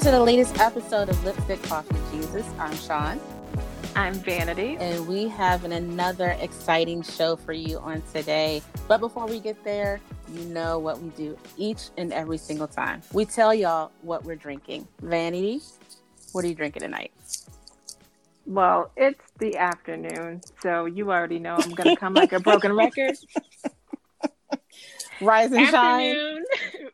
Welcome to the latest episode of Lipstick Coffee Jesus. I'm Sean. I'm Vanity. And we have an, another exciting show for you on today. But before we get there, you know what we do each and every single time. We tell y'all what we're drinking. Vanity, what are you drinking tonight? Well, it's the afternoon, so you already know I'm going to come like a broken record. Rise and afternoon. shine.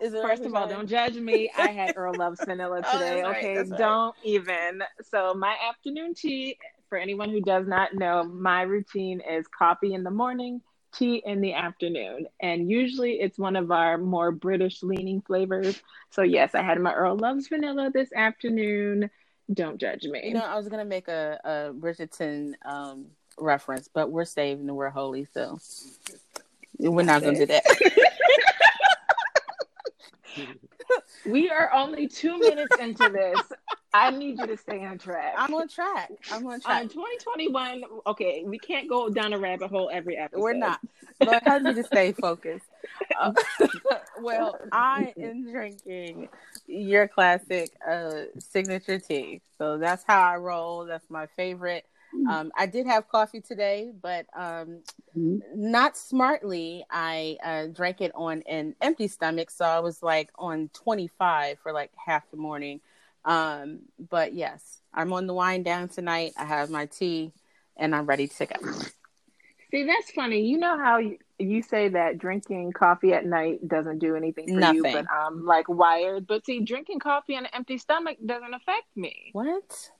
First of all, don't judge me. I had Earl Love's vanilla oh, today. oh, okay, right, don't right. even. So my afternoon tea. For anyone who does not know, my routine is coffee in the morning, tea in the afternoon, and usually it's one of our more British leaning flavors. So yes, I had my Earl Love's vanilla this afternoon. Don't judge me. You know, I was gonna make a, a Bridgerton um, reference, but we're saved and we're holy, so we're not gonna do that. we are only two minutes into this. I need you to stay on track. I'm on track. I'm on track. Um, 2021. Okay, we can't go down a rabbit hole every episode. We're not, but I need to stay focused. Uh, well, I am drinking your classic uh, signature tea, so that's how I roll. That's my favorite. Mm. Um, I did have coffee today, but um, mm-hmm. not smartly. I uh, drank it on an empty stomach, so I was like on 25 for like half the morning. Um, but yes, I'm on the wind down tonight. I have my tea, and I'm ready to go. See, that's funny. You know how you, you say that drinking coffee at night doesn't do anything for Nothing. you, but I'm like wired. But see, drinking coffee on an empty stomach doesn't affect me. What?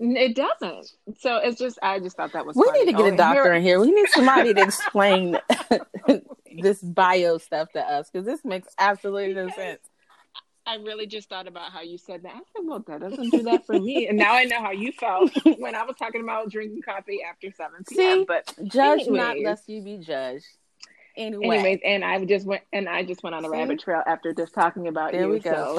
It doesn't. So it's just I just thought that was. We funny. need to get oh, a doctor here... in here. We need somebody to explain this bio stuff to us because this makes absolutely no sense. I really just thought about how you said that. I said, "Well, that doesn't do that for me." And now I know how you felt when I was talking about drinking coffee after seven p.m. See, but judge anyways, not lest you be judged. Anyway. Anyways, and I just went and I just went on a See? rabbit trail after just talking about there you. we go.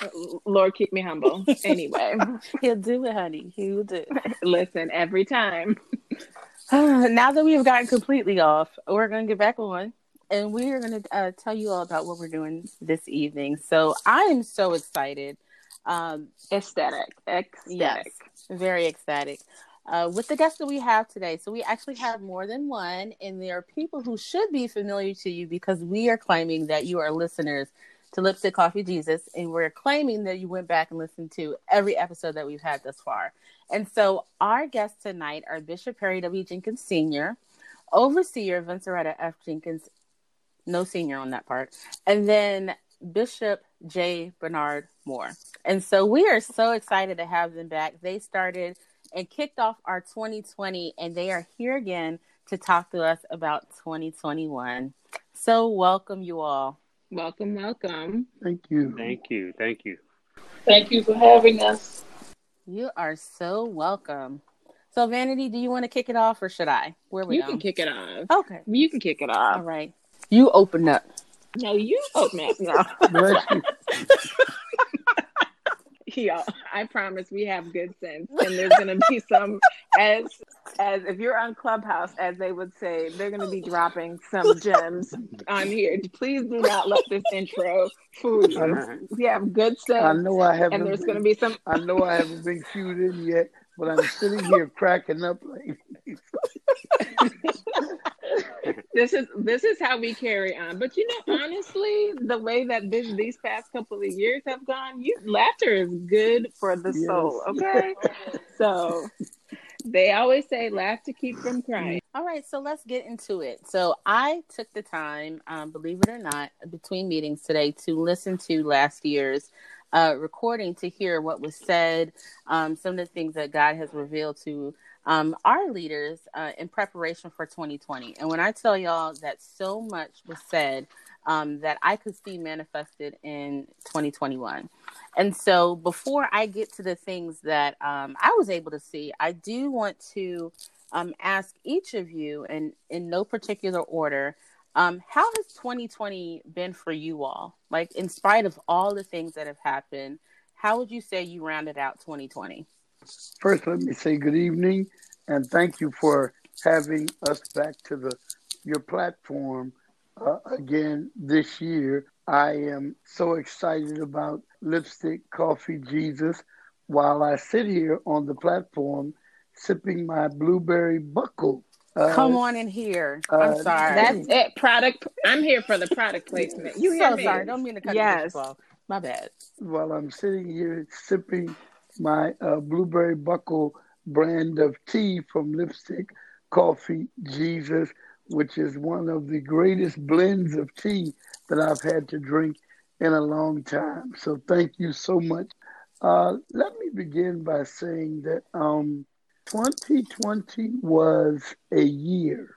So, Lord, keep me humble. Anyway, he'll do it, honey. He will do. Listen, every time. now that we have gotten completely off, we're going to get back on, and we are going to uh, tell you all about what we're doing this evening. So I am so excited. Um, ecstatic, ecstatic, yes, very ecstatic uh, with the guests that we have today. So we actually have more than one, and there are people who should be familiar to you because we are claiming that you are listeners to Lipstick Coffee Jesus, and we're claiming that you went back and listened to every episode that we've had thus far. And so our guests tonight are Bishop Perry W. Jenkins Sr., Overseer Vinceretta F. Jenkins, no senior on that part, and then Bishop J. Bernard Moore. And so we are so excited to have them back. They started and kicked off our 2020, and they are here again to talk to us about 2021. So, welcome you all. Welcome, welcome. Thank you. Thank you. Thank you. Thank you for having us. You are so welcome. So, Vanity, do you want to kick it off or should I? Where we You can kick it off. Okay. You can kick it off. All right. You open up. No, you open up. No. Y'all. Uh, I promise we have good sense, and there's gonna be some as as if you're on Clubhouse, as they would say, they're gonna be dropping some gems on here. Please do not let this intro fool you. We have good sense. I know I haven't. And there's been, gonna be some. I know I haven't been cued in yet, but I'm sitting here cracking up like. this is this is how we carry on. But you know, honestly, the way that this these past couple of years have gone, you laughter is good for the yes. soul. Okay, so they always say laugh to keep from crying. All right, so let's get into it. So I took the time, um, believe it or not, between meetings today to listen to last year's uh, recording to hear what was said, um, some of the things that God has revealed to um, our leaders uh, in preparation for 2020. And when I tell y'all that so much was said um, that I could see manifested in 2021. And so before I get to the things that um, I was able to see, I do want to um, ask each of you, and in no particular order, um, how has 2020 been for you all? Like, in spite of all the things that have happened, how would you say you rounded out 2020? First, let me say good evening and thank you for having us back to the your platform uh, again this year. I am so excited about Lipstick Coffee Jesus while I sit here on the platform sipping my blueberry buckle. Uh, Come on in here. I'm uh, sorry. That's it. Product. I'm here for the product placement. You so me? sorry. Don't mean to cut yes. you off. My bad. While I'm sitting here sipping my uh, blueberry buckle brand of tea from Lipstick Coffee Jesus, which is one of the greatest blends of tea that I've had to drink in a long time. So thank you so much. Uh, let me begin by saying that um, 2020 was a year.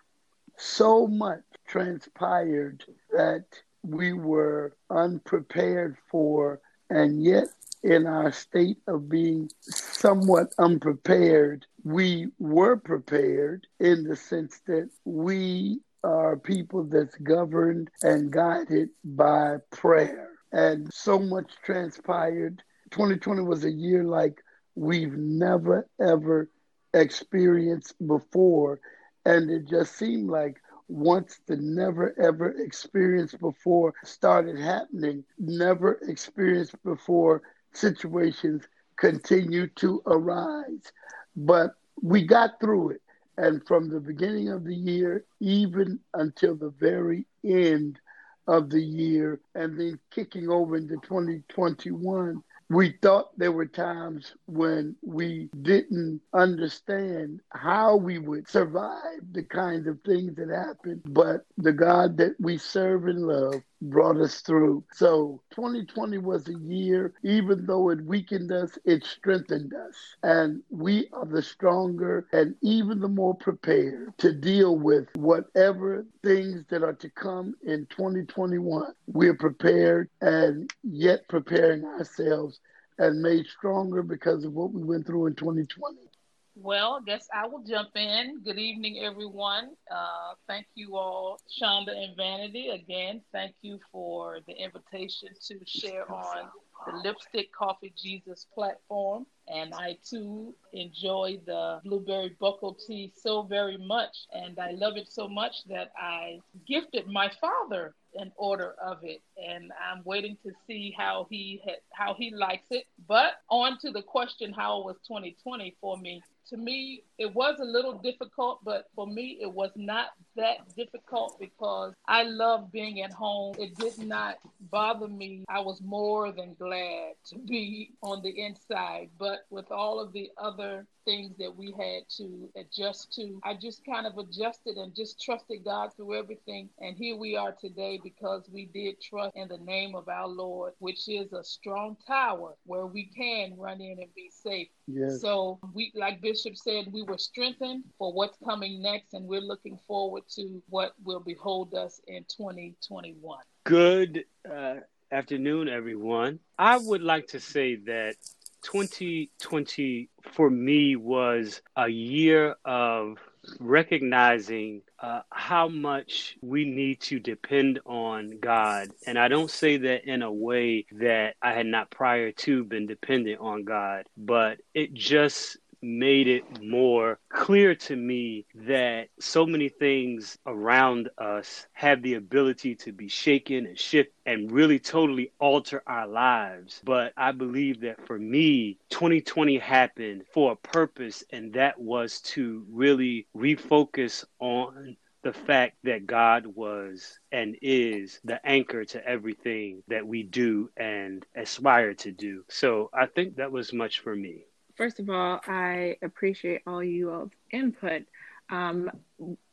So much transpired that we were unprepared for, and yet in our state of being somewhat unprepared, we were prepared in the sense that we are people that's governed and guided by prayer. And so much transpired. 2020 was a year like we've never, ever experienced before. And it just seemed like once the never ever experienced before started happening, never experienced before situations continue to arise. But we got through it. And from the beginning of the year, even until the very end of the year, and then kicking over into 2021, we thought there were times when we didn't understand how we would survive the kinds of things that happened, but the God that we serve and love brought us through. So 2020 was a year, even though it weakened us, it strengthened us. And we are the stronger and even the more prepared to deal with whatever things that are to come in 2021. We're prepared and yet preparing ourselves and made stronger because of what we went through in 2020. Well, I guess I will jump in. Good evening, everyone. Uh, thank you all, Shonda and Vanity. Again, thank you for the invitation to share on the Lipstick Coffee Jesus platform. And I too enjoy the blueberry buckle tea so very much. And I love it so much that I gifted my father an order of it, and I'm waiting to see how he ha- how he likes it. But on to the question, how was 2020 for me? To me, it was a little difficult, but for me, it was not that difficult because I love being at home. It did not bother me. I was more than glad to be on the inside, but with all of the other things that we had to adjust to. I just kind of adjusted and just trusted God through everything. And here we are today because we did trust in the name of our Lord, which is a strong tower where we can run in and be safe. Yes. So we, like Bishop said, we were strengthened for what's coming next, and we're looking forward to what will behold us in 2021. Good uh, afternoon, everyone. I would like to say that 2020 for me was a year of recognizing uh, how much we need to depend on God. And I don't say that in a way that I had not prior to been dependent on God, but it just made it more clear to me that so many things around us have the ability to be shaken and shift and really totally alter our lives. But I believe that for me, 2020 happened for a purpose, and that was to really refocus on the fact that God was and is the anchor to everything that we do and aspire to do. So I think that was much for me. First of all, I appreciate all you all's input. Um,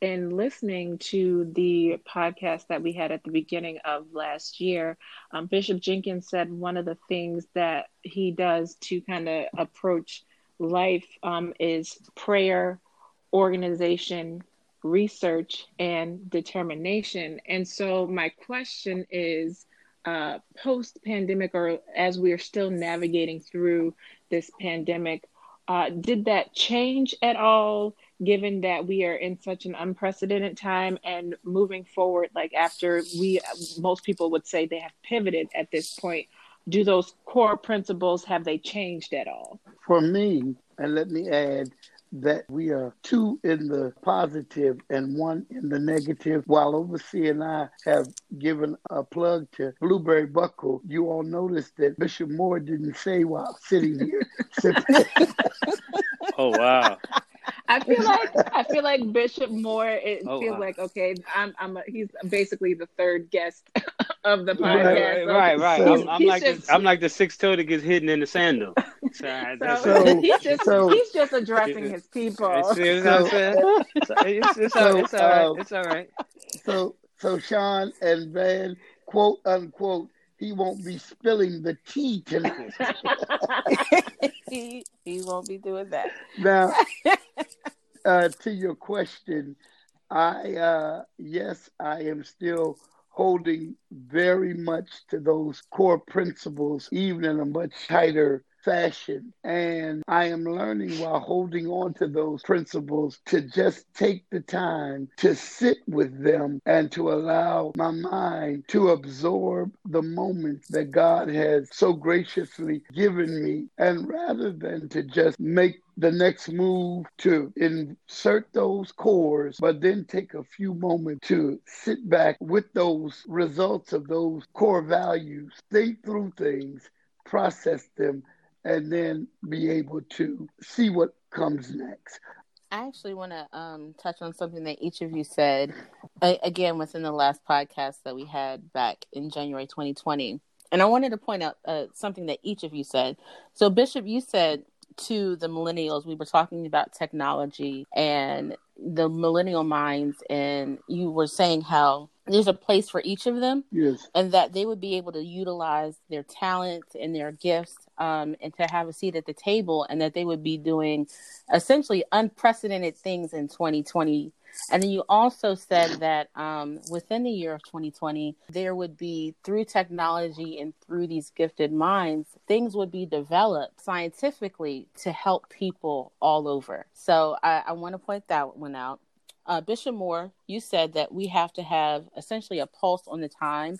in listening to the podcast that we had at the beginning of last year, um, Bishop Jenkins said one of the things that he does to kind of approach life um, is prayer, organization, research, and determination. And so, my question is uh, post pandemic, or as we're still navigating through this pandemic. Uh, did that change at all, given that we are in such an unprecedented time and moving forward? Like after we, most people would say they have pivoted at this point. Do those core principles have they changed at all? For me, and let me add, that we are two in the positive and one in the negative. While Overseer and I have given a plug to Blueberry Buckle, you all noticed that Bishop Moore didn't say while sitting here. oh, wow. I feel like I feel like Bishop Moore. It oh, feels wow. like okay. I'm I'm a, he's basically the third guest of the podcast. Right, right. right. So I'm, I'm like just, the, I'm like the six toe that gets hidden in the sandal. So, so he's just so, he's just addressing his people. See what I'm saying? it's, it's, all, it's all right. Um, it's all right. So so Sean and Van quote unquote he won't be spilling the tea tonight. he, he won't be doing that. Now, uh, to your question, I uh, yes, I am still holding very much to those core principles, even in a much tighter fashion. And I am learning while holding on to those principles to just take the time to sit with them and to allow my mind to absorb the moments that God has so graciously given me. And rather than to just make the next move to insert those cores, but then take a few moments to sit back with those results of those core values, think through things, process them, and then be able to see what comes next. I actually want to um, touch on something that each of you said again within the last podcast that we had back in January 2020. And I wanted to point out uh, something that each of you said. So, Bishop, you said to the millennials, we were talking about technology and the millennial minds, and you were saying how there's a place for each of them. Yes. And that they would be able to utilize their talents and their gifts um, and to have a seat at the table, and that they would be doing essentially unprecedented things in 2020 and then you also said that um, within the year of 2020, there would be, through technology and through these gifted minds, things would be developed scientifically to help people all over. So I, I want to point that one out. Uh, Bishop Moore, you said that we have to have essentially a pulse on the time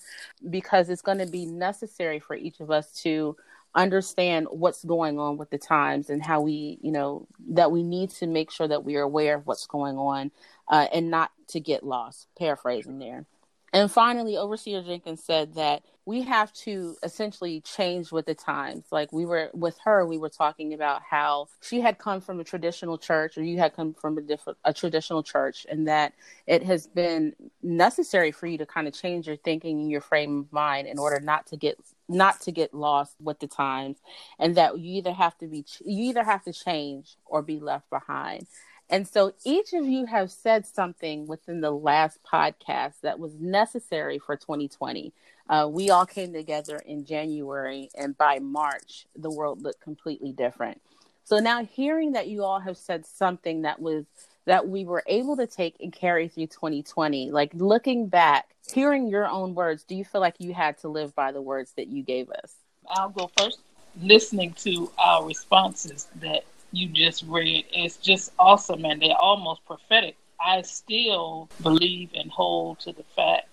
because it's going to be necessary for each of us to understand what's going on with the times and how we, you know, that we need to make sure that we are aware of what's going on uh, and not to get lost. Paraphrasing there. And finally, Overseer Jenkins said that we have to essentially change with the times. Like we were with her, we were talking about how she had come from a traditional church, or you had come from a different a traditional church, and that it has been necessary for you to kind of change your thinking and your frame of mind in order not to get not to get lost with the times, and that you either have to be you either have to change or be left behind. And so each of you have said something within the last podcast that was necessary for 2020. Uh, we all came together in January, and by March, the world looked completely different. So now, hearing that you all have said something that was that we were able to take and carry through 2020, like looking back, hearing your own words, do you feel like you had to live by the words that you gave us? I'll go first. Listening to our responses that you just read is just awesome and they're almost prophetic. I still believe and hold to the fact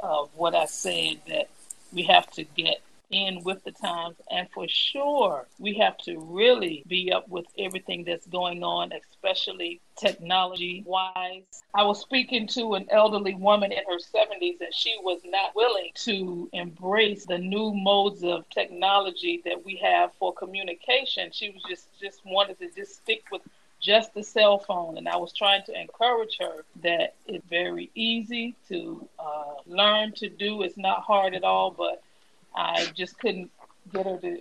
of what I said that we have to get in with the times. And for sure, we have to really be up with everything that's going on, especially technology wise. I was speaking to an elderly woman in her 70s, and she was not willing to embrace the new modes of technology that we have for communication. She was just, just wanted to just stick with just the cell phone. And I was trying to encourage her that it's very easy to uh, learn to do. It's not hard at all, but I just couldn't get her to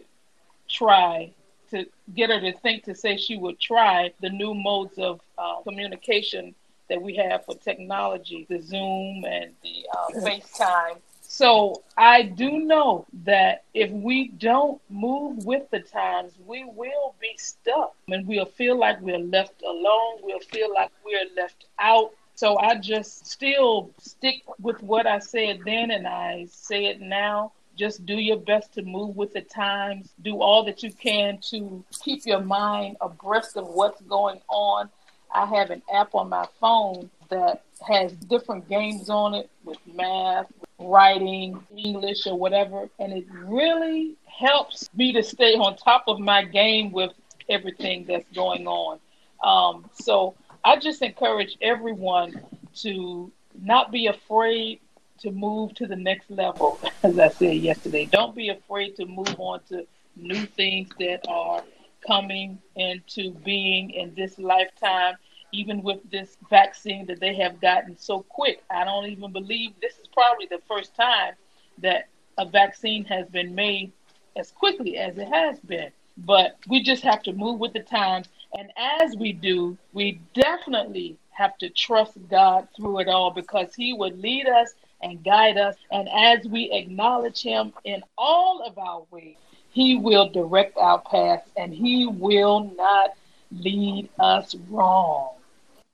try to get her to think to say she would try the new modes of uh, communication that we have for technology, the Zoom and the uh, FaceTime. So I do know that if we don't move with the times, we will be stuck and we'll feel like we're left alone. We'll feel like we're left out. So I just still stick with what I said then and I say it now just do your best to move with the times. Do all that you can to keep your mind abreast of what's going on. I have an app on my phone that has different games on it with math, writing, English, or whatever. And it really helps me to stay on top of my game with everything that's going on. Um, so I just encourage everyone to not be afraid to move to the next level. As I said yesterday, don't be afraid to move on to new things that are coming into being in this lifetime. Even with this vaccine that they have gotten so quick, I don't even believe this is probably the first time that a vaccine has been made as quickly as it has been. But we just have to move with the times. And as we do, we definitely have to trust God through it all because He would lead us and guide us. And as we acknowledge Him in all of our ways, He will direct our paths and He will not lead us wrong.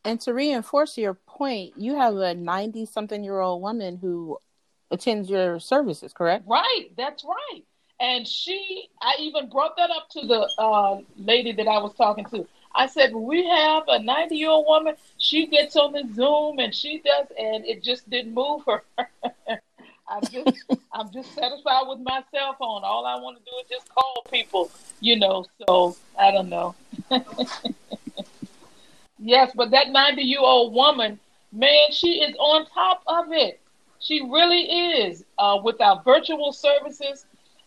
And to reinforce your point, you have a 90 something year old woman who attends your services, correct? Right, that's right. And she, I even brought that up to the uh, lady that I was talking to. I said, we have a 90 year old woman. She gets on the Zoom and she does, and it just didn't move her. I'm just, I'm just satisfied with my cell phone. All I want to do is just call people, you know. So I don't know. yes, but that 90 year old woman, man, she is on top of it. She really is. Uh, with our virtual services,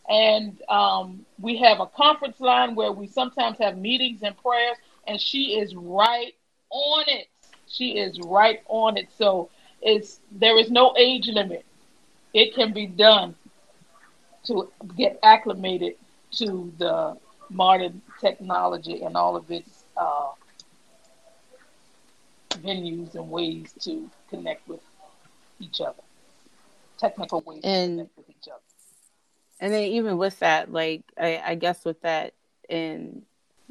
and um, we have a conference line where we sometimes have meetings and prayers and she is right on it. She is right on it. So it's there is no age limit. It can be done to get acclimated to the modern technology and all of its uh, venues and ways to connect with each other. Technical ways and, to connect with each other. And then even with that, like I, I guess with that in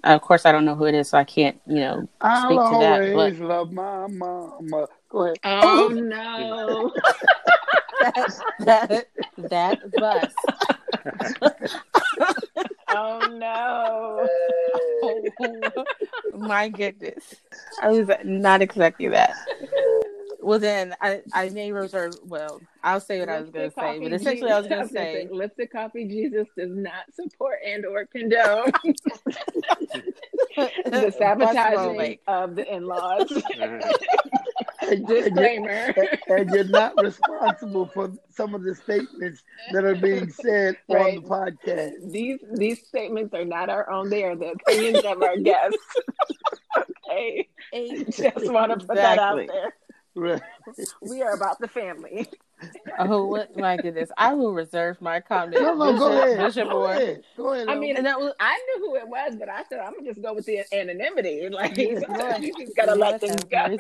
Uh, of course, I don't know who it is, so I can't, you know, I'll speak to that. But love my mama. Go ahead. Oh, oh no. that, that that bus. oh no. Oh, my goodness. I was not expecting that. Well, then I, I may reserve. Well, I'll say what Lipstick I was going to say, but essentially, Jesus, I was going to say Lipstick Coffee Jesus does not support and or condone the sabotaging of the in-laws. Disclaimer. And you're not responsible for some of the statements that are being said right. on the podcast. These these statements are not our own; they are the opinions of our guests. okay, just want to put exactly. that out there. Right. We are about the family. oh what my goodness! I will reserve my comment. No, no, Bishop, go ahead. Bishop go ahead. Go ahead. I mean, and that was, I knew who it was, but I said I'm gonna just go with the anonymity. Like you just gotta let things go.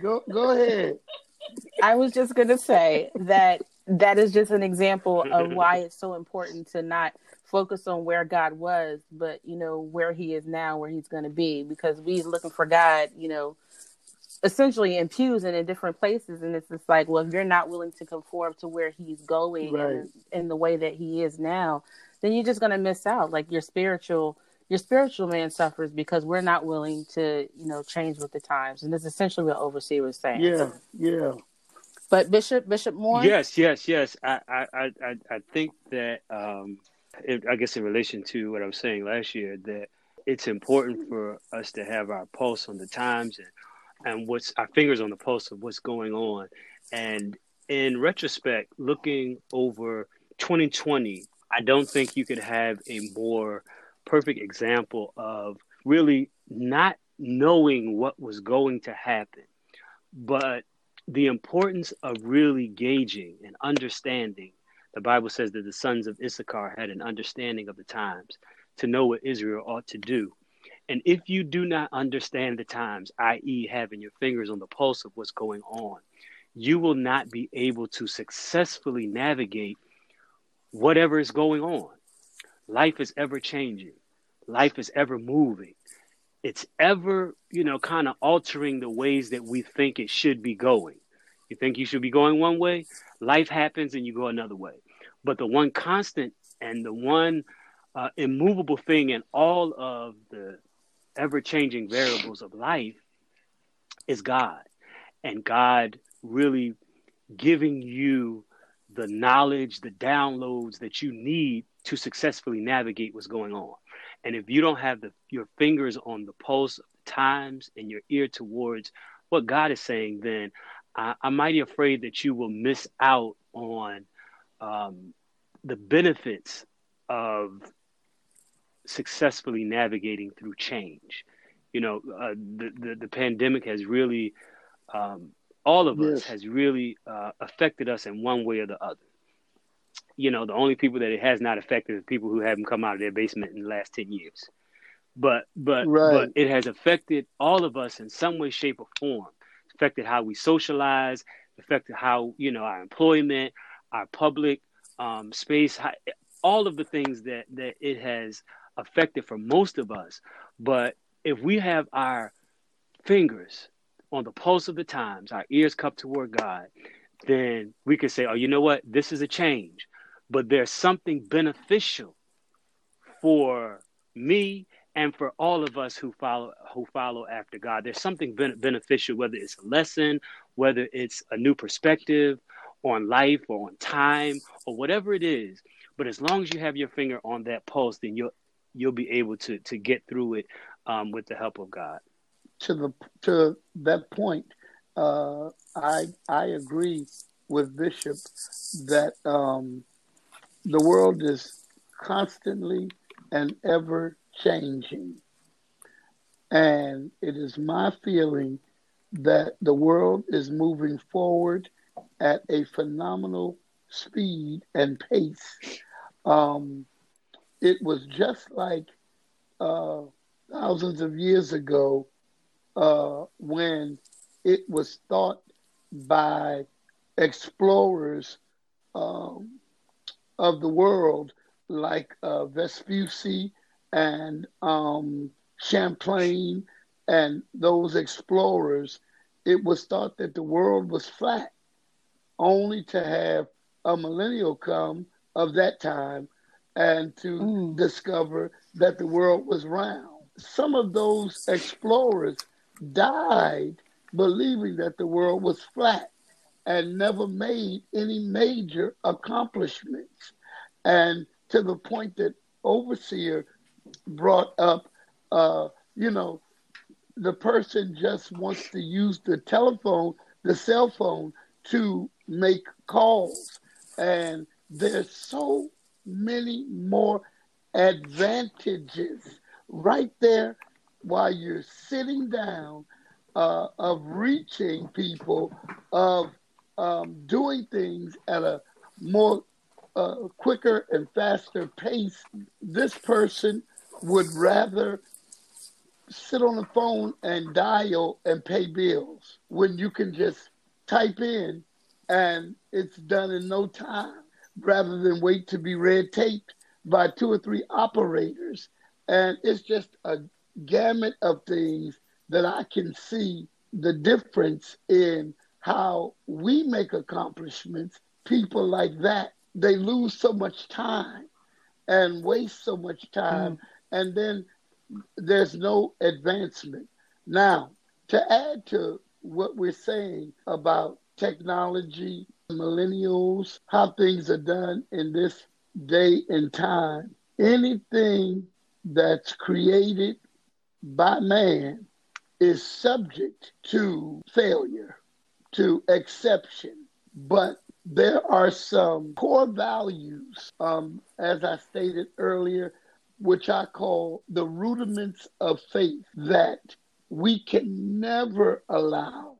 Go go ahead. I was just gonna say that that is just an example of why it's so important to not focus on where God was, but you know where He is now, where He's going to be, because we're looking for God, you know, essentially in pews and in different places and it's just like well if you're not willing to conform to where he's going right. in, in the way that he is now then you're just going to miss out. Like your spiritual your spiritual man suffers because we're not willing to you know change with the times and that's essentially what overseer was saying. Yeah yeah. But bishop bishop moore? Yes yes yes. I i i, I think that um it, i guess in relation to what i was saying last year that it's important for us to have our pulse on the times and and what's our fingers on the pulse of what's going on. And in retrospect, looking over 2020, I don't think you could have a more perfect example of really not knowing what was going to happen, but the importance of really gauging and understanding. The Bible says that the sons of Issachar had an understanding of the times to know what Israel ought to do. And if you do not understand the times, i.e., having your fingers on the pulse of what's going on, you will not be able to successfully navigate whatever is going on. Life is ever changing, life is ever moving. It's ever, you know, kind of altering the ways that we think it should be going. You think you should be going one way, life happens and you go another way. But the one constant and the one uh, immovable thing in all of the ever changing variables of life is God. And God really giving you the knowledge, the downloads that you need to successfully navigate what's going on. And if you don't have the, your fingers on the pulse of the times and your ear towards what God is saying, then I, am mighty afraid that you will miss out on um, the benefits of successfully navigating through change. You know, uh, the, the, the pandemic has really, um, all of yes. us has really uh, affected us in one way or the other you know, the only people that it has not affected are people who haven't come out of their basement in the last 10 years. But but right. but it has affected all of us in some way, shape, or form. It's affected how we socialize, affected how, you know, our employment, our public um, space, how, all of the things that that it has affected for most of us. But if we have our fingers on the pulse of the times, our ears cupped toward God, then we can say, oh, you know what? This is a change but there's something beneficial for me and for all of us who follow who follow after God. There's something ben- beneficial, whether it's a lesson, whether it's a new perspective on life or on time or whatever it is. But as long as you have your finger on that pulse, then you'll you'll be able to to get through it um, with the help of God. To the to that point, uh, I I agree with Bishop that um, the world is constantly and ever changing. And it is my feeling that the world is moving forward at a phenomenal speed and pace. Um, it was just like uh, thousands of years ago uh, when it was thought by explorers um, of the world, like uh, Vespucci and um, Champlain and those explorers, it was thought that the world was flat, only to have a millennial come of that time and to mm. discover that the world was round. Some of those explorers died believing that the world was flat and never made any major accomplishments. And to the point that Overseer brought up, uh, you know, the person just wants to use the telephone, the cell phone, to make calls. And there's so many more advantages right there while you're sitting down uh, of reaching people, of um, doing things at a more uh, quicker and faster pace. This person would rather sit on the phone and dial and pay bills when you can just type in and it's done in no time rather than wait to be red taped by two or three operators. And it's just a gamut of things that I can see the difference in how we make accomplishments, people like that, they lose so much time and waste so much time, mm. and then there's no advancement. Now, to add to what we're saying about technology, millennials, how things are done in this day and time, anything that's created by man is subject to failure to exception. But there are some core values, um, as I stated earlier, which I call the rudiments of faith that we can never allow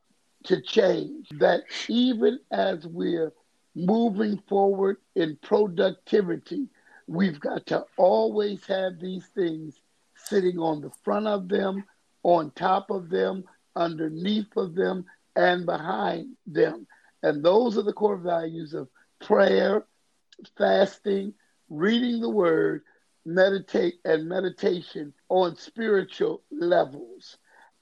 to change. That even as we're moving forward in productivity, we've got to always have these things sitting on the front of them, on top of them, underneath of them, and behind them. And those are the core values of prayer, fasting, reading the word, meditate, and meditation on spiritual levels.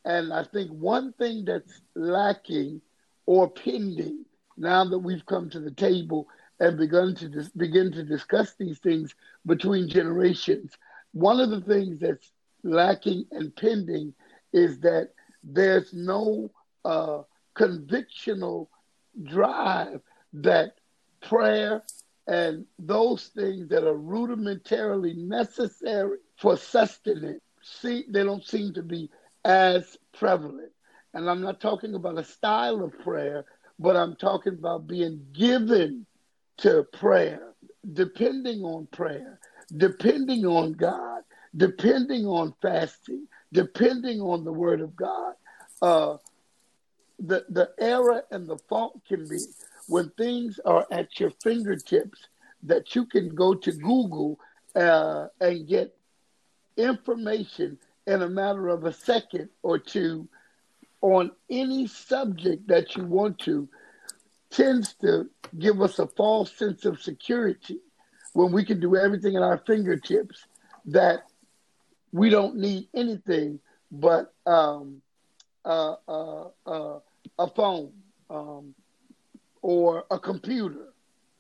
And I think one thing that's lacking or pending now that we've come to the table and begun to dis- begin to discuss these things between generations, one of the things that's lacking and pending is that there's no uh, convictional drive that prayer, and those things that are rudimentarily necessary for sustenance, see, they don't seem to be as prevalent. And I'm not talking about a style of prayer, but I'm talking about being given to prayer, depending on prayer, depending on God, depending on fasting, depending on the Word of God. Uh, the, the error and the fault can be when things are at your fingertips that you can go to Google uh, and get information in a matter of a second or two on any subject that you want to tends to give us a false sense of security when we can do everything at our fingertips that we don't need anything but um, uh, uh, uh, a phone um, or a computer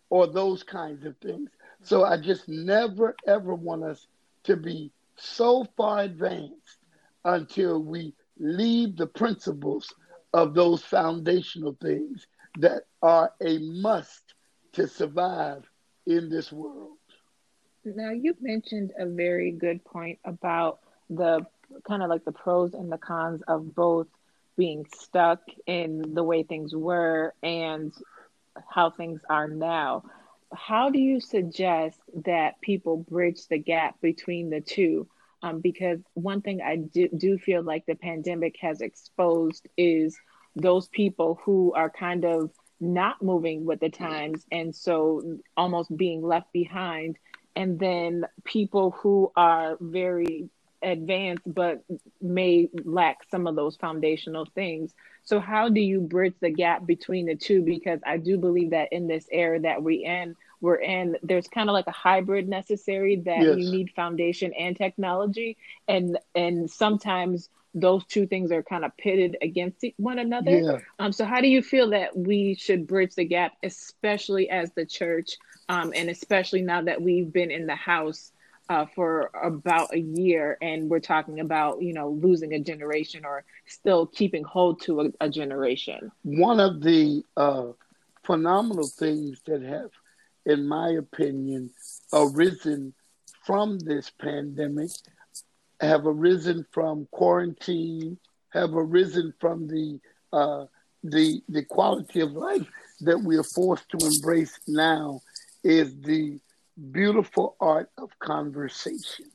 or those kinds of things. So I just never ever want us to be so far advanced until we leave the principles of those foundational things that are a must to survive in this world. Now, you mentioned a very good point about the kind of like the pros and the cons of both being stuck in the way things were and how things are now. How do you suggest that people bridge the gap between the two? Um, because one thing I do, do feel like the pandemic has exposed is those people who are kind of not moving with the times and so almost being left behind. And then people who are very advanced but may lack some of those foundational things. So how do you bridge the gap between the two? Because i do believe that in this era that we're in we're in there's kind of like a hybrid necessary that yes. you need foundation and technology and and sometimes those two things are kind of pitted against one another. Yeah. Um, so how do you feel that we should bridge the gap, especially as the church, um, and especially now that we've been in the house uh, for about a year, and we're talking about you know losing a generation or still keeping hold to a, a generation. One of the uh, phenomenal things that have, in my opinion, arisen from this pandemic have arisen from quarantine, have arisen from the uh, the the quality of life that we are forced to embrace now is the beautiful art of conversation.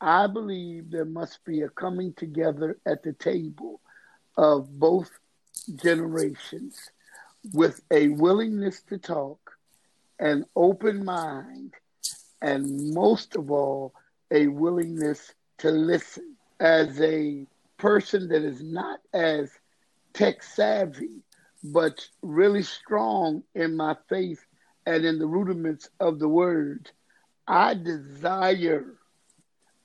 I believe there must be a coming together at the table of both generations with a willingness to talk, an open mind, and most of all, a willingness to listen as a person that is not as tech savvy, but really strong in my faith and in the rudiments of the word. I desire,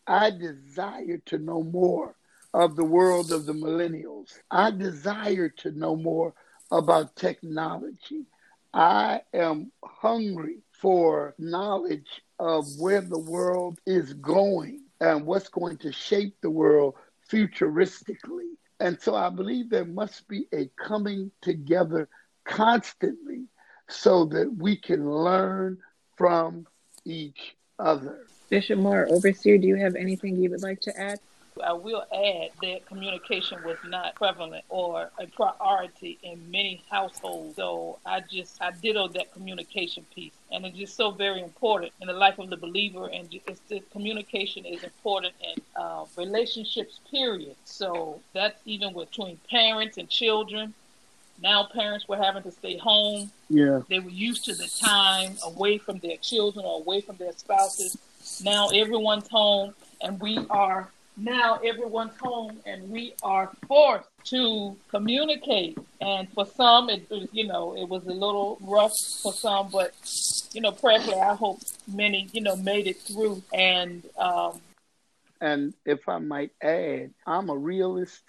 I desire to know more of the world of the millennials. I desire to know more about technology. I am hungry for knowledge of where the world is going and what's going to shape the world futuristically. And so I believe there must be a coming together constantly so that we can learn from each other. Bishop Moore, Overseer, do you have anything you would like to add? I will add that communication was not prevalent or a priority in many households. So I just I ditto that communication piece, and it's just so very important in the life of the believer. And it's the communication is important in uh, relationships. Period. So that's even between parents and children. Now parents were having to stay home. Yeah. They were used to the time away from their children or away from their spouses. Now everyone's home and we are now everyone's home and we are forced to communicate. And for some, it was, you know, it was a little rough for some, but, you know, prayerfully, I hope many, you know, made it through. And, um, and if I might add, I'm a realist,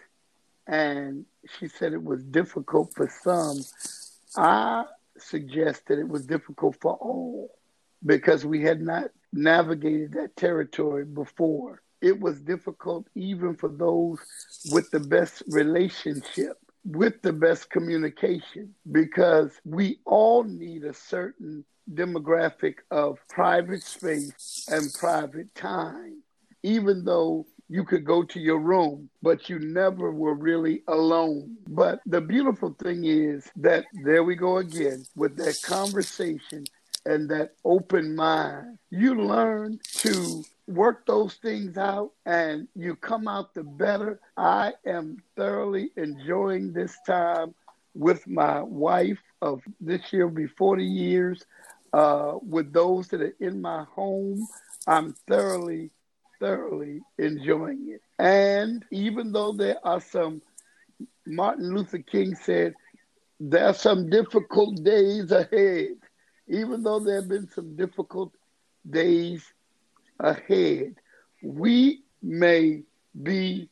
and she said it was difficult for some. I suggest that it was difficult for all because we had not navigated that territory before it was difficult even for those with the best relationship with the best communication because we all need a certain demographic of private space and private time, even though you could go to your room, but you never were really alone. But the beautiful thing is that there we go again with that conversation and that open mind. You learn to work those things out and you come out the better. I am thoroughly enjoying this time with my wife of this year will be 40 years. Uh, with those that are in my home, I'm thoroughly, thoroughly enjoying it. And even though there are some, Martin Luther King said, there are some difficult days ahead. Even though there have been some difficult days ahead. We may be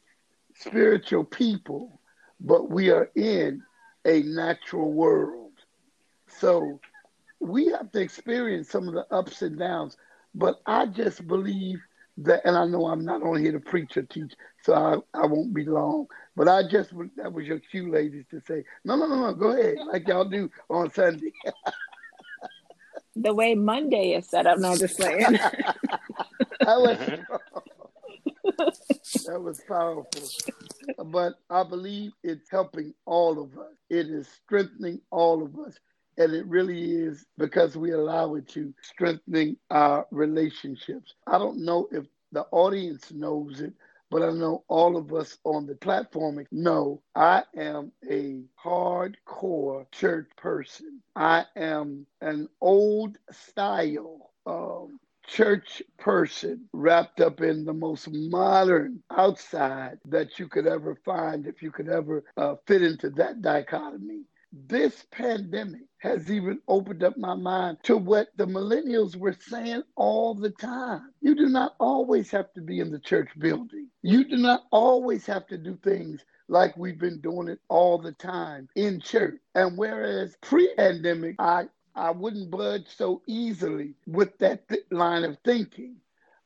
spiritual people, but we are in a natural world. So we have to experience some of the ups and downs. But I just believe that, and I know I'm not on here to preach or teach, so I, I won't be long. But I just, that was your cue, ladies, to say, no, no, no, no, go ahead, like y'all do on Sunday. the way Monday is set up, no, just saying. that was that was powerful. But I believe it's helping all of us. It is strengthening all of us. And it really is because we allow it to strengthening our relationships. I don't know if the audience knows it, but I know all of us on the platform know I am a hardcore church person. I am an old style um, church person wrapped up in the most modern outside that you could ever find if you could ever uh, fit into that dichotomy. This pandemic has even opened up my mind to what the millennials were saying all the time. You do not always have to be in the church building. You do not always have to do things like we've been doing it all the time in church. And whereas pre pandemic, I I wouldn't budge so easily with that th- line of thinking.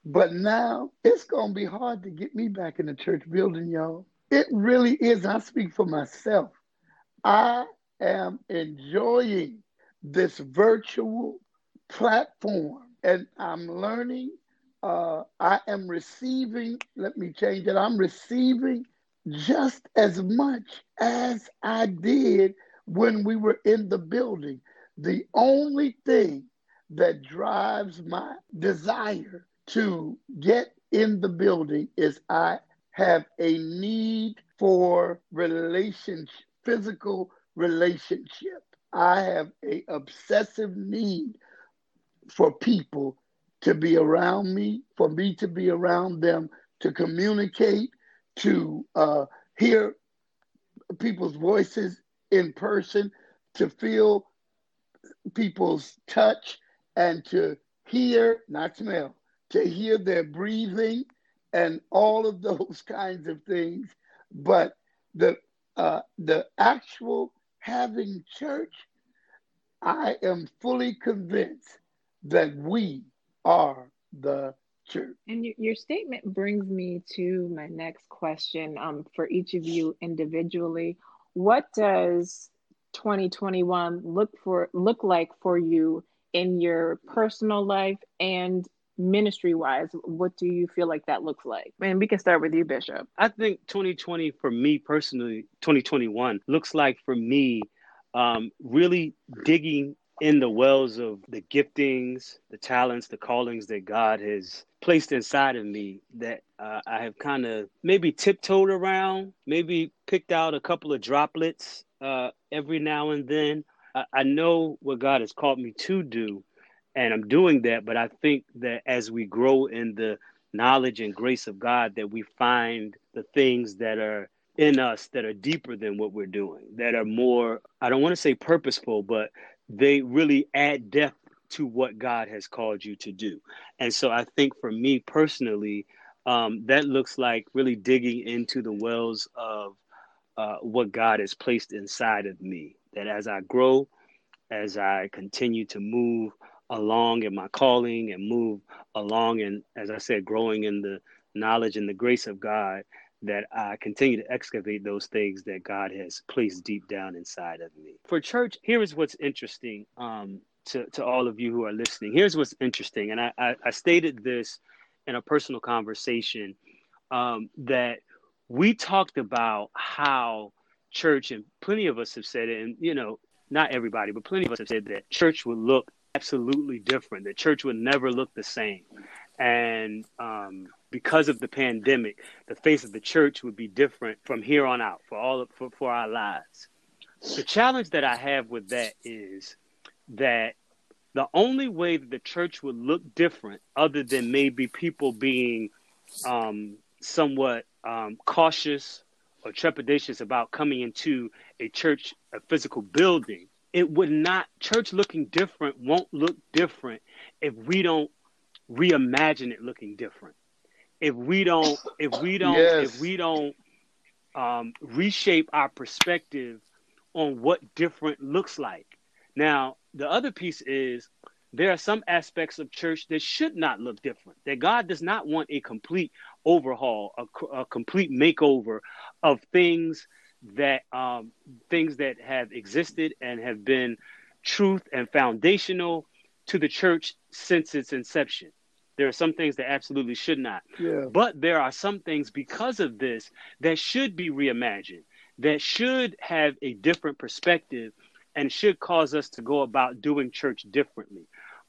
But now it's going to be hard to get me back in the church building, y'all. It really is. I speak for myself. I am enjoying this virtual platform and I'm learning. Uh, I am receiving, let me change it. I'm receiving just as much as I did when we were in the building. The only thing that drives my desire to get in the building is I have a need for relationship, physical relationship. I have a obsessive need for people to be around me, for me to be around them, to communicate, to uh, hear people's voices in person, to feel people's touch and to hear, not smell, to hear their breathing and all of those kinds of things. But the uh, the actual having church, I am fully convinced that we are the church. And your statement brings me to my next question um, for each of you individually. What does 2021 look for look like for you in your personal life and ministry wise what do you feel like that looks like? And we can start with you bishop. I think 2020 for me personally 2021 looks like for me um, really digging in the wells of the giftings the talents the callings that god has placed inside of me that uh, i have kind of maybe tiptoed around maybe picked out a couple of droplets uh, every now and then. I, I know what God has called me to do, and I'm doing that. But I think that as we grow in the knowledge and grace of God, that we find the things that are in us that are deeper than what we're doing, that are more, I don't want to say purposeful, but they really add depth to what God has called you to do. And so I think for me personally, um, that looks like really digging into the wells of uh, what God has placed inside of me. That as I grow, as I continue to move along in my calling and move along and as I said, growing in the knowledge and the grace of God, that I continue to excavate those things that God has placed deep down inside of me. For church, here is what's interesting um, to, to all of you who are listening. Here's what's interesting. And I, I, I stated this in a personal conversation um, that we talked about how church, and plenty of us have said it, and you know, not everybody, but plenty of us have said that church would look absolutely different. The church would never look the same. And um, because of the pandemic, the face of the church would be different from here on out for all of, for, for our lives. The challenge that I have with that is that the only way that the church would look different, other than maybe people being um, somewhat um, cautious or trepidatious about coming into a church, a physical building, it would not, church looking different won't look different if we don't reimagine it looking different. If we don't, if we don't, yes. if we don't um, reshape our perspective on what different looks like. Now, the other piece is there are some aspects of church that should not look different. That God does not want a complete overhaul, a, a complete makeover of things that um, things that have existed and have been truth and foundational to the church since its inception. There are some things that absolutely should not. Yeah. But there are some things because of this that should be reimagined, that should have a different perspective and should cause us to go about doing church differently.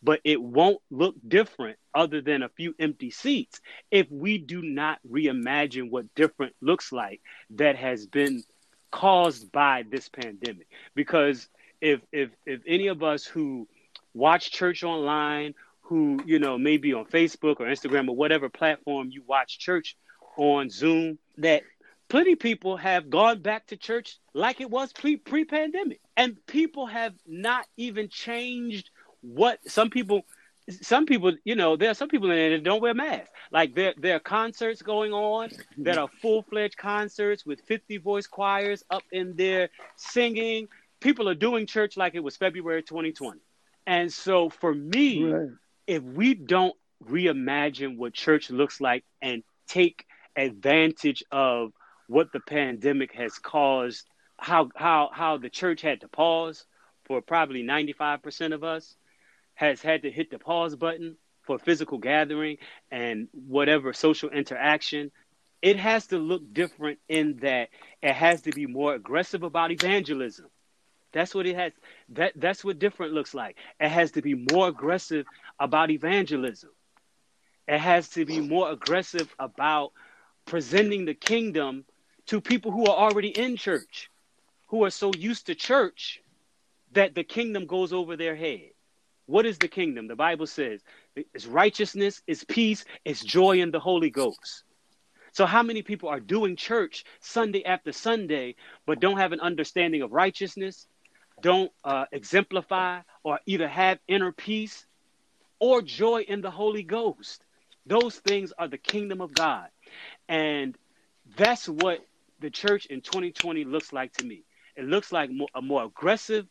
But it won't look different other than a few empty seats if we do not reimagine what different looks like that has been caused by this pandemic. Because if if if any of us who watch church online, who you know maybe on Facebook or Instagram or whatever platform you watch church on Zoom, that plenty people have gone back to church like it was pre pre pandemic, and people have not even changed what some people some people, you know, there are some people in there that don't wear masks. Like there, there are concerts going on that are full fledged concerts with 50 voice choirs up in there singing. People are doing church like it was February 2020. And so for me, right. if we don't reimagine what church looks like and take advantage of what the pandemic has caused, how how how the church had to pause for probably 95% of us has had to hit the pause button for physical gathering and whatever social interaction. It has to look different in that it has to be more aggressive about evangelism. That's what it has. That that's what different looks like. It has to be more aggressive about evangelism. It has to be more aggressive about presenting the kingdom to people who are already in church, who are so used to church that the kingdom goes over their head. What is the kingdom? The Bible says it's righteousness, it's peace, it's joy in the Holy Ghost. So, how many people are doing church Sunday after Sunday, but don't have an understanding of righteousness, don't uh, exemplify, or either have inner peace or joy in the Holy Ghost? Those things are the kingdom of God. And that's what the church in 2020 looks like to me. It looks like more, a more aggressive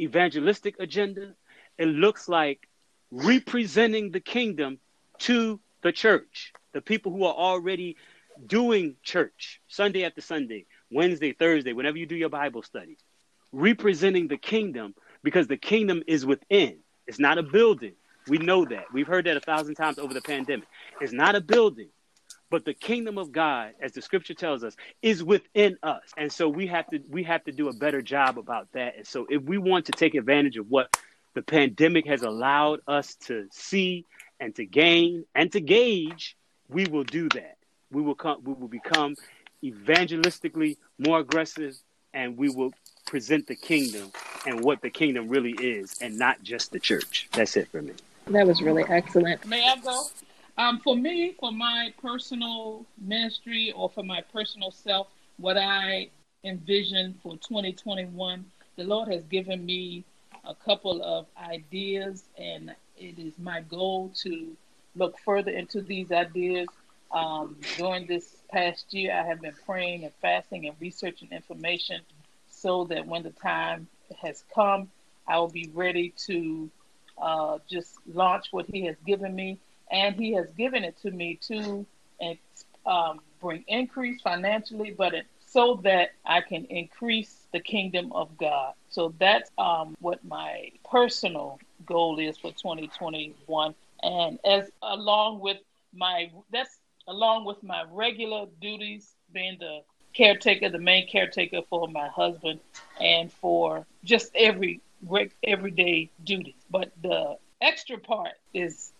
evangelistic agenda. It looks like representing the kingdom to the church, the people who are already doing church Sunday after Sunday, Wednesday, Thursday, whenever you do your Bible studies, representing the kingdom because the kingdom is within. It's not a building. We know that. We've heard that a thousand times over the pandemic. It's not a building. But the kingdom of God, as the scripture tells us, is within us. And so we have to we have to do a better job about that. And so if we want to take advantage of what the pandemic has allowed us to see and to gain and to gauge, we will do that. We will come we will become evangelistically more aggressive and we will present the kingdom and what the kingdom really is and not just the church. That's it for me. That was really excellent. May I go? Um, for me, for my personal ministry or for my personal self, what I envision for 2021, the Lord has given me a couple of ideas, and it is my goal to look further into these ideas. Um, during this past year, I have been praying and fasting and researching information so that when the time has come, I will be ready to uh, just launch what He has given me and he has given it to me to um, bring increase financially, but it, so that I can increase the kingdom of God. So that's um, what my personal goal is for 2021, and as along with my that's along with my regular duties, being the caretaker, the main caretaker for my husband, and for just every everyday duties. But the extra part is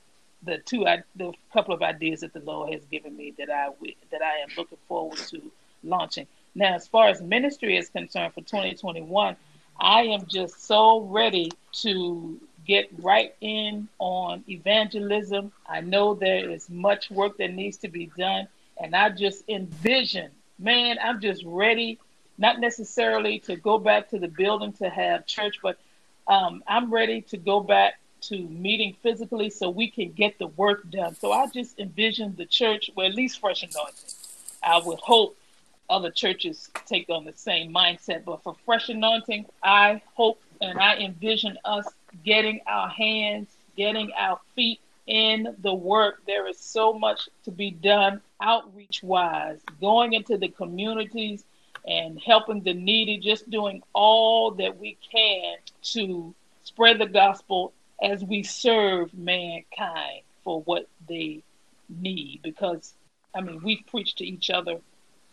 the two the couple of ideas that the Lord has given me that I that I am looking forward to launching. Now, as far as ministry is concerned for 2021, I am just so ready to get right in on evangelism. I know there is much work that needs to be done, and I just envision, man, I'm just ready, not necessarily to go back to the building to have church, but um, I'm ready to go back to meeting physically so we can get the work done. So I just envision the church, well, at least Fresh Anointing. I would hope other churches take on the same mindset, but for Fresh Anointing, I hope and I envision us getting our hands, getting our feet in the work. There is so much to be done outreach wise, going into the communities and helping the needy, just doing all that we can to spread the gospel as we serve mankind for what they need. Because, I mean, we've preached to each other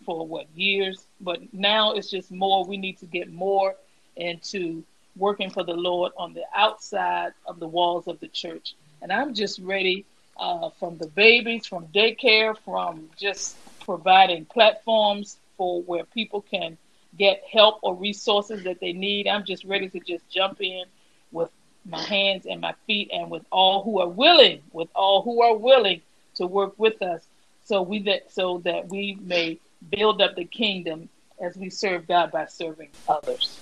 for what years, but now it's just more. We need to get more into working for the Lord on the outside of the walls of the church. And I'm just ready uh, from the babies, from daycare, from just providing platforms for where people can get help or resources that they need. I'm just ready to just jump in with my hands and my feet and with all who are willing, with all who are willing to work with us so we that so that we may build up the kingdom as we serve God by serving others.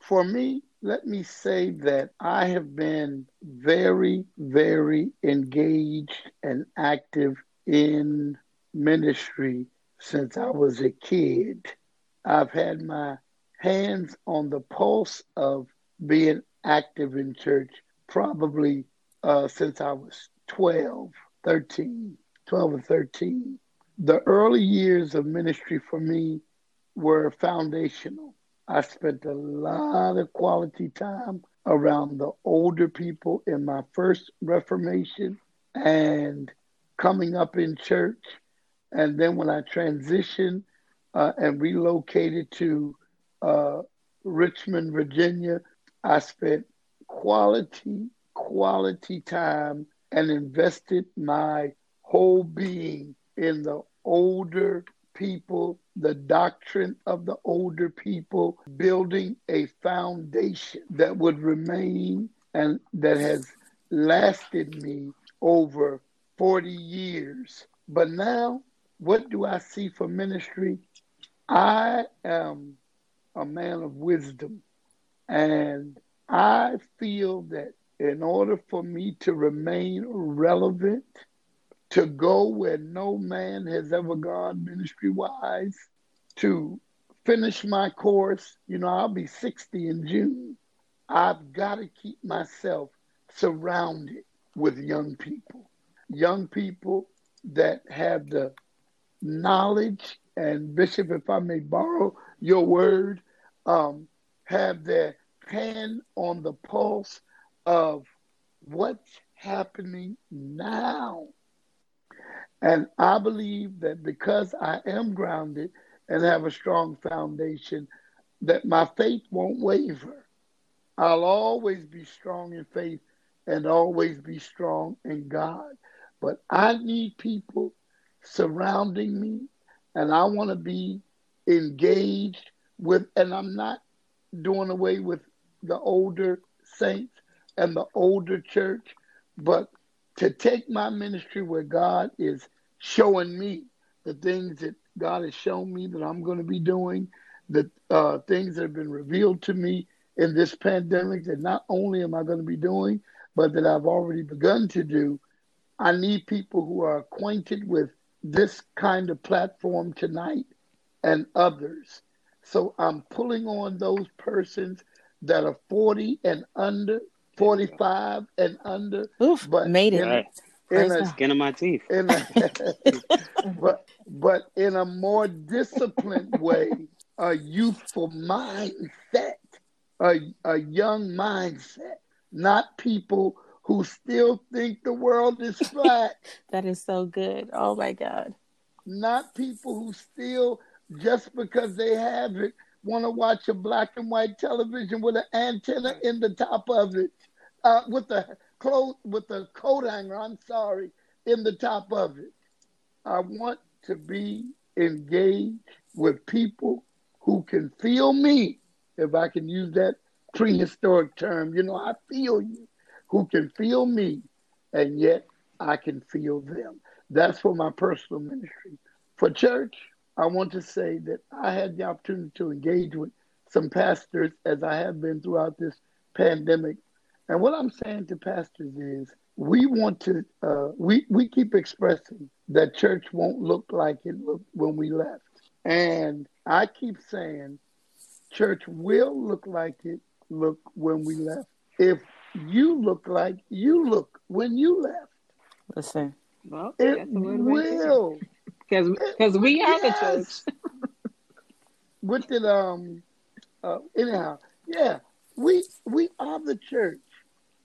For me, let me say that I have been very, very engaged and active in ministry since I was a kid. I've had my hands on the pulse of being active in church probably uh, since I was 12, 13, 12 or 13. The early years of ministry for me were foundational. I spent a lot of quality time around the older people in my first Reformation and coming up in church. And then when I transitioned uh, and relocated to uh, Richmond, Virginia, I spent quality, quality time and invested my whole being in the older people, the doctrine of the older people, building a foundation that would remain and that has lasted me over 40 years. But now, what do I see for ministry? I am a man of wisdom. And I feel that in order for me to remain relevant, to go where no man has ever gone ministry wise, to finish my course, you know, I'll be 60 in June. I've got to keep myself surrounded with young people, young people that have the knowledge and Bishop, if I may borrow your word, um, have their hand on the pulse of what's happening now. And I believe that because I am grounded and have a strong foundation, that my faith won't waver. I'll always be strong in faith and always be strong in God. But I need people surrounding me, and I want to be engaged with, and I'm not doing away with the older saints and the older church, but to take my ministry where God is showing me the things that God has shown me that I'm going to be doing, the uh, things that have been revealed to me in this pandemic that not only am I going to be doing, but that I've already begun to do. I need people who are acquainted with this kind of platform tonight and others. So I'm pulling on those persons that are 40 and under, 45 and under. Oof, but made it. in a, skin of my teeth. In a, but but in a more disciplined way, a youthful mindset, a a young mindset, not people who still think the world is flat. that is so good. Oh my God. Not people who still just because they have it want to watch a black and white television with an antenna in the top of it, uh, with the clothes with the coat hanger. I'm sorry, in the top of it. I want to be engaged with people who can feel me, if I can use that prehistoric term. You know, I feel you, who can feel me, and yet I can feel them. That's for my personal ministry. For church, I want to say that I had the opportunity to engage with some pastors as I have been throughout this pandemic. And what I'm saying to pastors is we want to, uh, we, we keep expressing that church won't look like it looked when we left. And I keep saying church will look like it looked when we left. If you look like you look when you left. Listen. Well, it will because because we are yes. the church. What did um uh, anyhow? Yeah, we we are the church,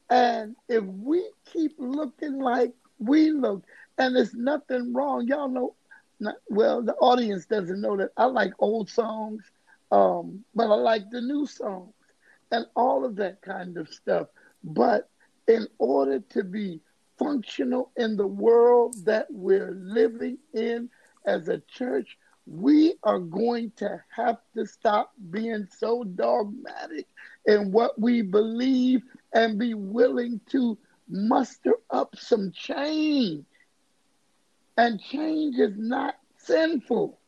and if we keep looking like we look, and there's nothing wrong, y'all know. Not, well, the audience doesn't know that I like old songs, um, but I like the new songs and all of that kind of stuff. But in order to be functional in the world that we're living in as a church, we are going to have to stop being so dogmatic in what we believe and be willing to muster up some change. And change is not sinful,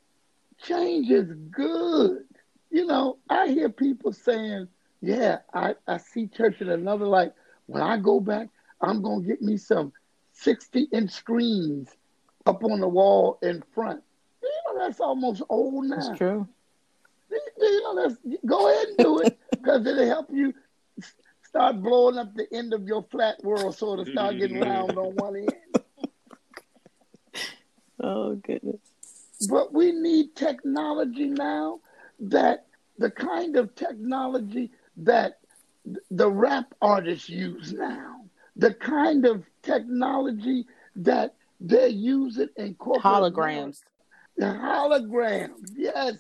change is good. You know, I hear people saying, Yeah, I, I see church in another light. When I go back, I'm going to get me some 60 inch screens up on the wall in front. You know, that's almost old now. That's true. You know, that's, go ahead and do it because it'll help you start blowing up the end of your flat world so to start getting mm-hmm. round on one end. Oh, goodness. But we need technology now that the kind of technology that the rap artists use now the kind of technology that they're using in corporate holograms. The holograms, yes.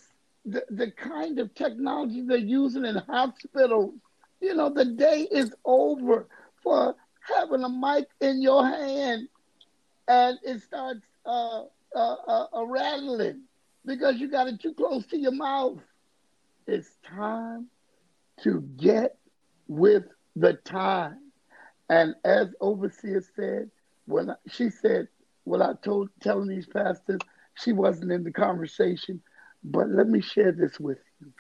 The, the kind of technology they're using in hospitals. You know, the day is over for having a mic in your hand and it starts uh, uh, uh, uh rattling because you got it too close to your mouth. It's time to get with the time. And as overseer said, when I, she said, what I told telling these pastors, she wasn't in the conversation, but let me share this with you.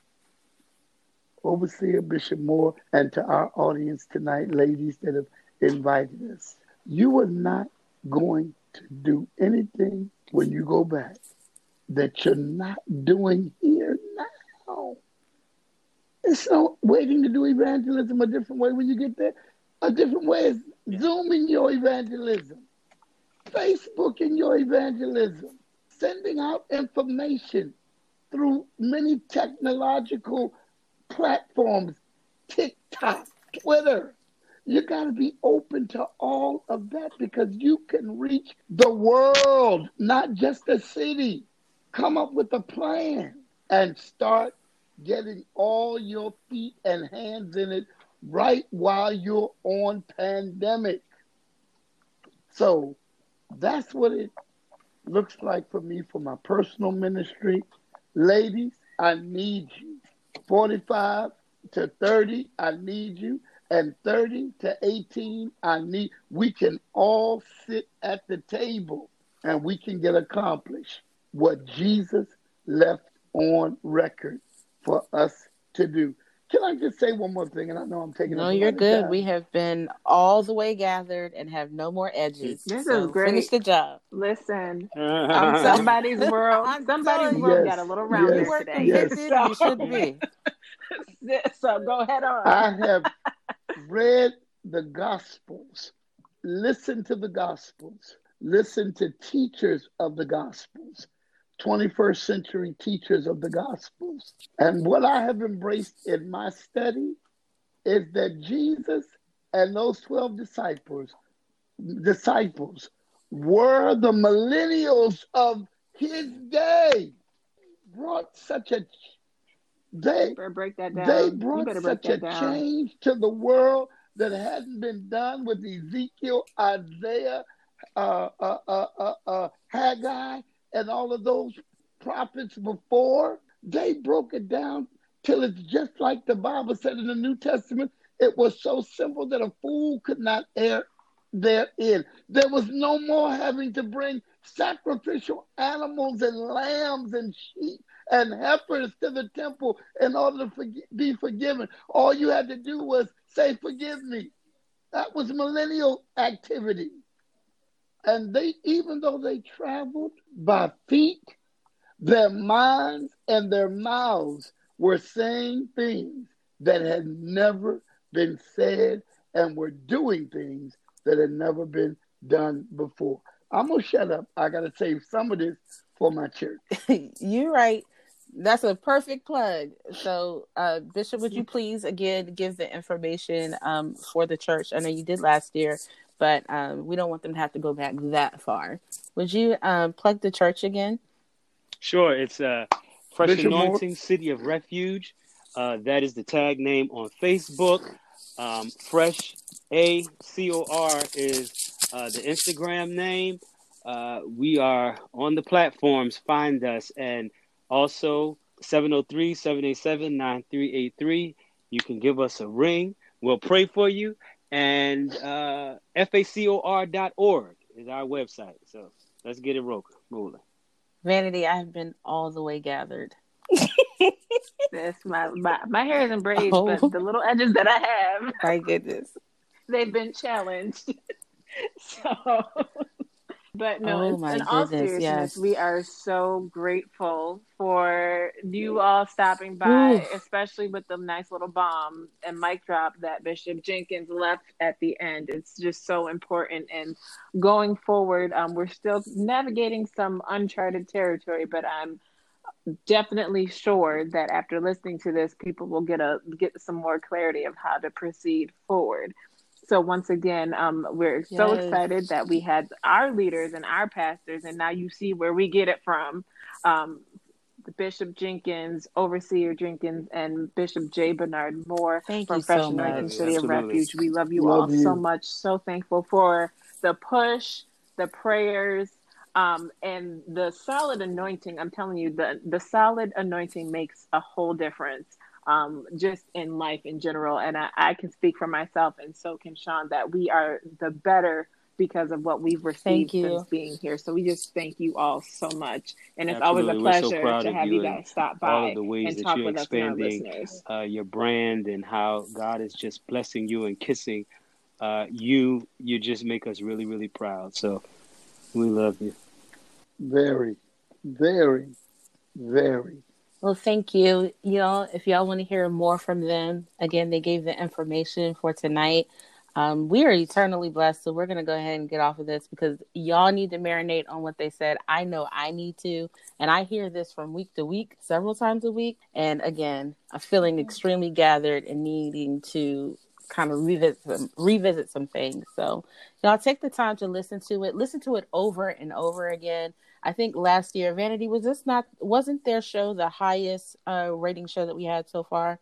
Overseer Bishop Moore, and to our audience tonight, ladies that have invited us, you are not going to do anything when you go back that you're not doing here now. It's no waiting to do evangelism a different way when you get there. A different way. Is Zooming your evangelism, Facebook in your evangelism, sending out information through many technological platforms, TikTok, Twitter. You got to be open to all of that because you can reach the world, not just a city. Come up with a plan and start getting all your feet and hands in it right while you're on pandemic. So that's what it looks like for me for my personal ministry. Ladies, I need you. 45 to 30, I need you. And 30 to 18, I need we can all sit at the table and we can get accomplished what Jesus left on record for us to do. Can I just say one more thing? And I know I'm taking. No, you're good. We have been all the way gathered and have no more edges. This so is great. Finish the job. Listen, somebody's world. Somebody's world yes, got a little rounded yes, today. Yes. So, you should be. so go ahead on. I have read the Gospels listen to the Gospels, listen to teachers of the Gospels, 21st century teachers of the Gospels. And what I have embraced in my study is that Jesus and those 12 disciples disciples were the millennials of his day brought such a they break that down. They brought such a down. change to the world that hadn't been done with Ezekiel, Isaiah, uh, uh, uh, uh, uh Haggai, and all of those prophets before. They broke it down till it's just like the Bible said in the New Testament. It was so simple that a fool could not err therein. There was no more having to bring sacrificial animals and lambs and sheep and heifers to the temple in order to be forgiven. All you had to do was say, Forgive me. That was millennial activity. And they, even though they traveled by feet, their minds and their mouths were saying things that had never been said and were doing things that had never been done before. I'm gonna shut up. I gotta save some of this for my church. You're right. That's a perfect plug. So, uh, Bishop, would you please again give the information um, for the church? I know you did last year, but um, we don't want them to have to go back that far. Would you um, plug the church again? Sure. It's uh, Fresh Bishop Anointing Moore. City of Refuge. Uh, that is the tag name on Facebook. Um, Fresh A C O R is uh, the Instagram name. Uh, we are on the platforms. Find us. And also 703 787 9383. You can give us a ring. We'll pray for you. And uh, facor.org is our website. So let's get it rolling. Vanity, I have been all the way gathered. That's my, my my hair is in braids, oh. but the little edges that I have, my goodness, they've been challenged. so, but no, oh, in all seriousness, yes. we are so grateful for you all stopping by, Oof. especially with the nice little bomb and mic drop that Bishop Jenkins left at the end. It's just so important. And going forward, um, we're still navigating some uncharted territory, but I'm definitely sure that after listening to this, people will get a get some more clarity of how to proceed forward. So once again, um, we're yes. so excited that we had our leaders and our pastors, and now you see where we get it from. Um, Bishop Jenkins, Overseer Jenkins, and Bishop J. Bernard Moore Thank from Fresh so Anointing City of Refuge. We love you love all you. so much. So thankful for the push, the prayers, um, and the solid anointing. I'm telling you, the the solid anointing makes a whole difference um, just in life in general. And I, I, can speak for myself, and so can Sean, that we are the better because of what we've received since being here. So we just thank you all so much, and it's Absolutely. always a pleasure so to have you, guys stop by and talk with us and our listeners. Uh, your brand and how God is just blessing you and kissing uh, you. You just make us really, really proud. So we love you. Very, very, very. Well, thank you. Y'all, if y'all want to hear more from them, again, they gave the information for tonight. Um, we are eternally blessed, so we're going to go ahead and get off of this because y'all need to marinate on what they said. I know I need to, and I hear this from week to week, several times a week. And again, I'm feeling extremely gathered and needing to kind of revisit some, revisit some things. So y'all take the time to listen to it, listen to it over and over again. I think last year Vanity was this not wasn't their show the highest uh rating show that we had so far?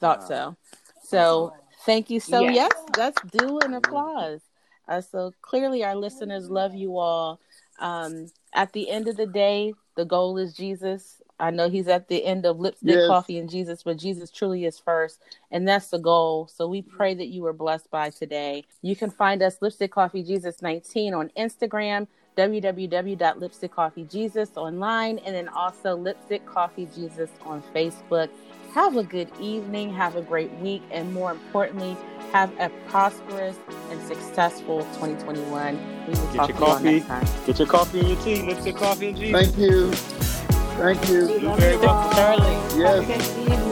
Thought so. So thank you. So yes, yes that's due an applause. Uh, so clearly our listeners love you all. Um, at the end of the day, the goal is Jesus. I know he's at the end of lipstick, yes. coffee, and Jesus, but Jesus truly is first, and that's the goal. So we pray that you were blessed by today. You can find us Lipstick Coffee Jesus 19 on Instagram, www.lipstickcoffeejesus online, and then also Lipstick Coffee Jesus on Facebook. Have a good evening, have a great week, and more importantly, have a prosperous and successful 2021. We will get talk your coffee. Get your coffee and your tea. Lipstick Coffee and Jesus. Thank you. Thank you. You're very welcome. Yes.